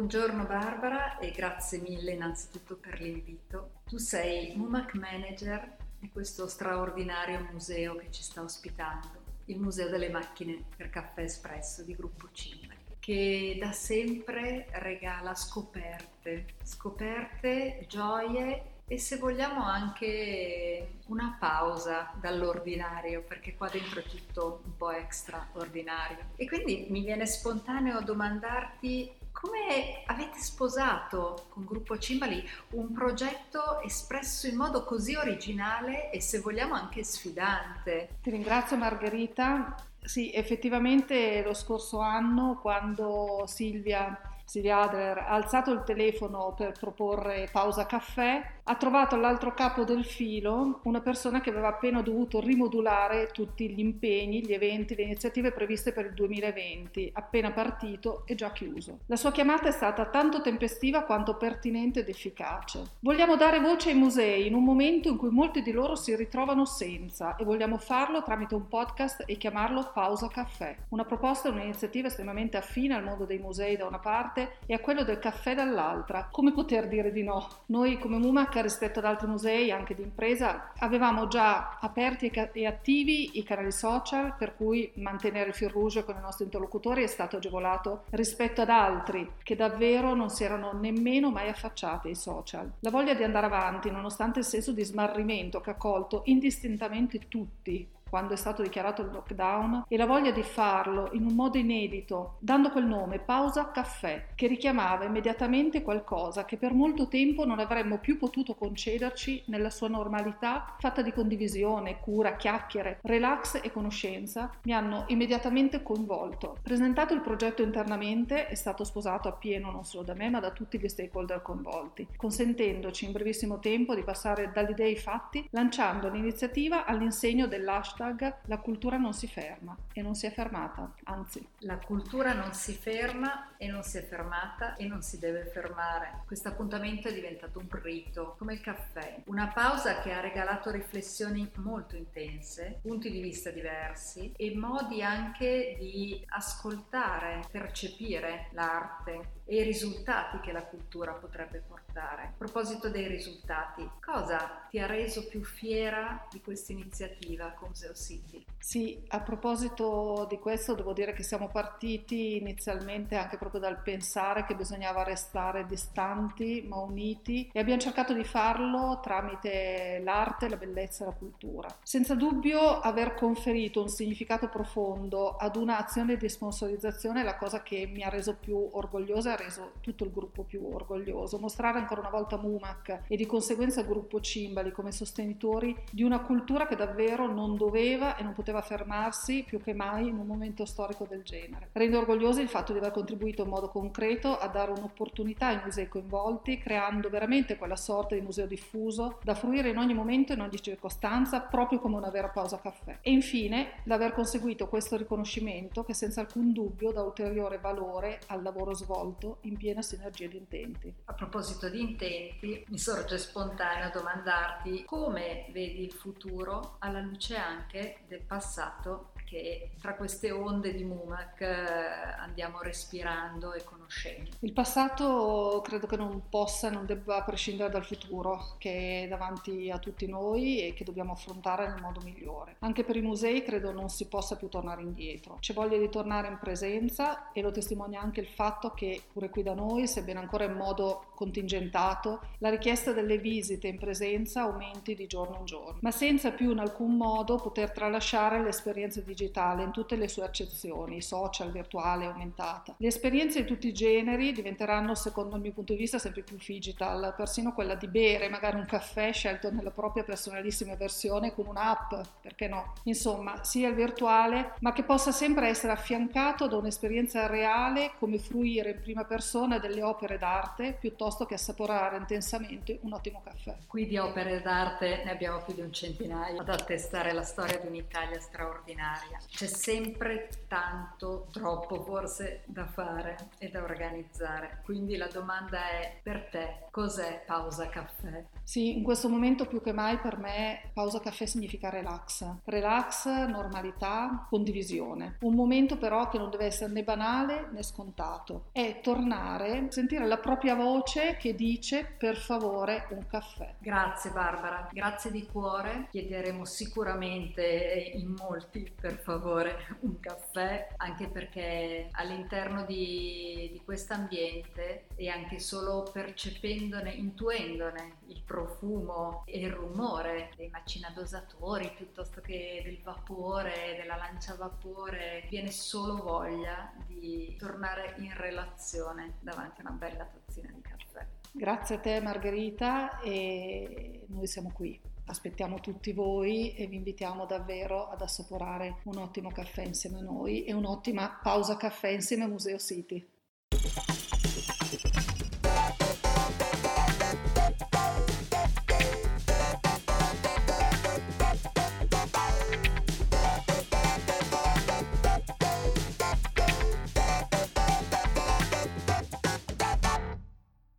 Buongiorno Barbara e grazie mille innanzitutto per l'invito. Tu sei MUMAC Manager di questo straordinario museo che ci sta ospitando, il Museo delle Macchine per Caffè Espresso di Gruppo Cimbali, che da sempre regala scoperte, scoperte, gioie e se vogliamo anche una pausa dall'ordinario, perché qua dentro è tutto un po' extraordinario. E quindi mi viene spontaneo domandarti come avete sposato con Gruppo Cimbali un progetto espresso in modo così originale e se vogliamo anche sfidante? Ti ringrazio Margherita. Sì, effettivamente lo scorso anno quando Silvia Silvia Adler ha alzato il telefono per proporre pausa caffè, ha trovato all'altro capo del filo una persona che aveva appena dovuto rimodulare tutti gli impegni, gli eventi, le iniziative previste per il 2020, appena partito e già chiuso. La sua chiamata è stata tanto tempestiva quanto pertinente ed efficace. Vogliamo dare voce ai musei in un momento in cui molti di loro si ritrovano senza e vogliamo farlo tramite un podcast e chiamarlo Pausa Caffè. Una proposta e un'iniziativa estremamente affine al mondo dei musei da una parte parte e a quello del caffè dall'altra. Come poter dire di no? Noi come MUMAC rispetto ad altri musei, anche di impresa, avevamo già aperti e attivi i canali social per cui mantenere il fil rouge con i nostri interlocutori è stato agevolato rispetto ad altri che davvero non si erano nemmeno mai affacciati ai social. La voglia di andare avanti, nonostante il senso di smarrimento che ha colto indistintamente tutti, quando è stato dichiarato il lockdown e la voglia di farlo in un modo inedito, dando quel nome, pausa caffè, che richiamava immediatamente qualcosa che per molto tempo non avremmo più potuto concederci nella sua normalità fatta di condivisione, cura, chiacchiere, relax e conoscenza, mi hanno immediatamente coinvolto. Presentato il progetto internamente, è stato sposato appieno non solo da me ma da tutti gli stakeholder coinvolti, consentendoci in brevissimo tempo di passare dall'idea ai fatti, lanciando l'iniziativa all'insegno dell'hashtag hashtag la cultura non si ferma e non si è fermata, anzi. La cultura non si ferma e non si è fermata e non si deve fermare. Questo appuntamento è diventato un rito, come il caffè, una pausa che ha regalato riflessioni molto intense, punti di vista diversi e modi anche di ascoltare, percepire l'arte e i risultati che la cultura potrebbe portare. A proposito dei risultati, cosa ti ha reso più fiera di questa iniziativa con Museo City? Sì, a proposito di questo devo dire che siamo partiti inizialmente anche proprio dal pensare che bisognava restare distanti ma uniti e abbiamo cercato di farlo tramite l'arte, la bellezza e la cultura. Senza dubbio aver conferito un significato profondo ad un'azione di sponsorizzazione è la cosa che mi ha reso più orgogliosa reso tutto il gruppo più orgoglioso. Mostrare ancora una volta Mumac e di conseguenza il gruppo Cimbali come sostenitori di una cultura che davvero non doveva e non poteva fermarsi più che mai in un momento storico del genere. Rende orgogliosi il fatto di aver contribuito in modo concreto a dare un'opportunità ai musei coinvolti, creando veramente quella sorta di museo diffuso da fruire in ogni momento e in ogni circostanza, proprio come una vera pausa caffè. E infine l'aver conseguito questo riconoscimento che senza alcun dubbio dà ulteriore valore al lavoro svolto in piena sinergia di intenti. A proposito di intenti, mi sorge spontaneo domandarti come vedi il futuro alla luce anche del passato che tra queste onde di Mumac eh, andiamo respirando e conoscendo. Il passato credo che non possa, non debba prescindere dal futuro che è davanti a tutti noi e che dobbiamo affrontare nel modo migliore. Anche per i musei credo non si possa più tornare indietro. C'è voglia di tornare in presenza e lo testimonia anche il fatto che pure qui da noi, sebbene ancora in modo contingentato, la richiesta delle visite in presenza aumenti di giorno in giorno, ma senza più in alcun modo poter tralasciare l'esperienza digitale in tutte le sue accezioni, social, virtuale, aumentata. Le esperienze di tutti i generi diventeranno, secondo il mio punto di vista, sempre più digital, persino quella di bere magari un caffè scelto nella propria personalissima versione con un'app, perché no? Insomma, sia il virtuale, ma che possa sempre essere affiancato da un'esperienza reale come fruire in prima persona delle opere d'arte piuttosto piuttosto che assaporare intensamente un ottimo caffè. Qui di opere d'arte ne abbiamo più di un centinaio ad attestare la storia di un'Italia straordinaria. C'è sempre tanto, troppo forse, da fare e da organizzare. Quindi la domanda è per te, cos'è pausa caffè? Sì, in questo momento più che mai per me pausa caffè significa relax. Relax, normalità, condivisione. Un momento però che non deve essere né banale né scontato. È tornare, sentire la propria voce che dice per favore un caffè. Grazie Barbara, grazie di cuore. Chiederemo sicuramente in molti per favore un caffè, anche perché all'interno di, di questo ambiente e anche solo percependone, intuendone il profumo e il rumore dei macinadosatori piuttosto che del vapore, della lancia a vapore, viene solo voglia di tornare in relazione davanti a una bella tazzina di caffè. Grazie a te Margherita e noi siamo qui. Aspettiamo tutti voi e vi invitiamo davvero ad assaporare un ottimo caffè insieme a noi e un'ottima pausa caffè insieme a Museo City.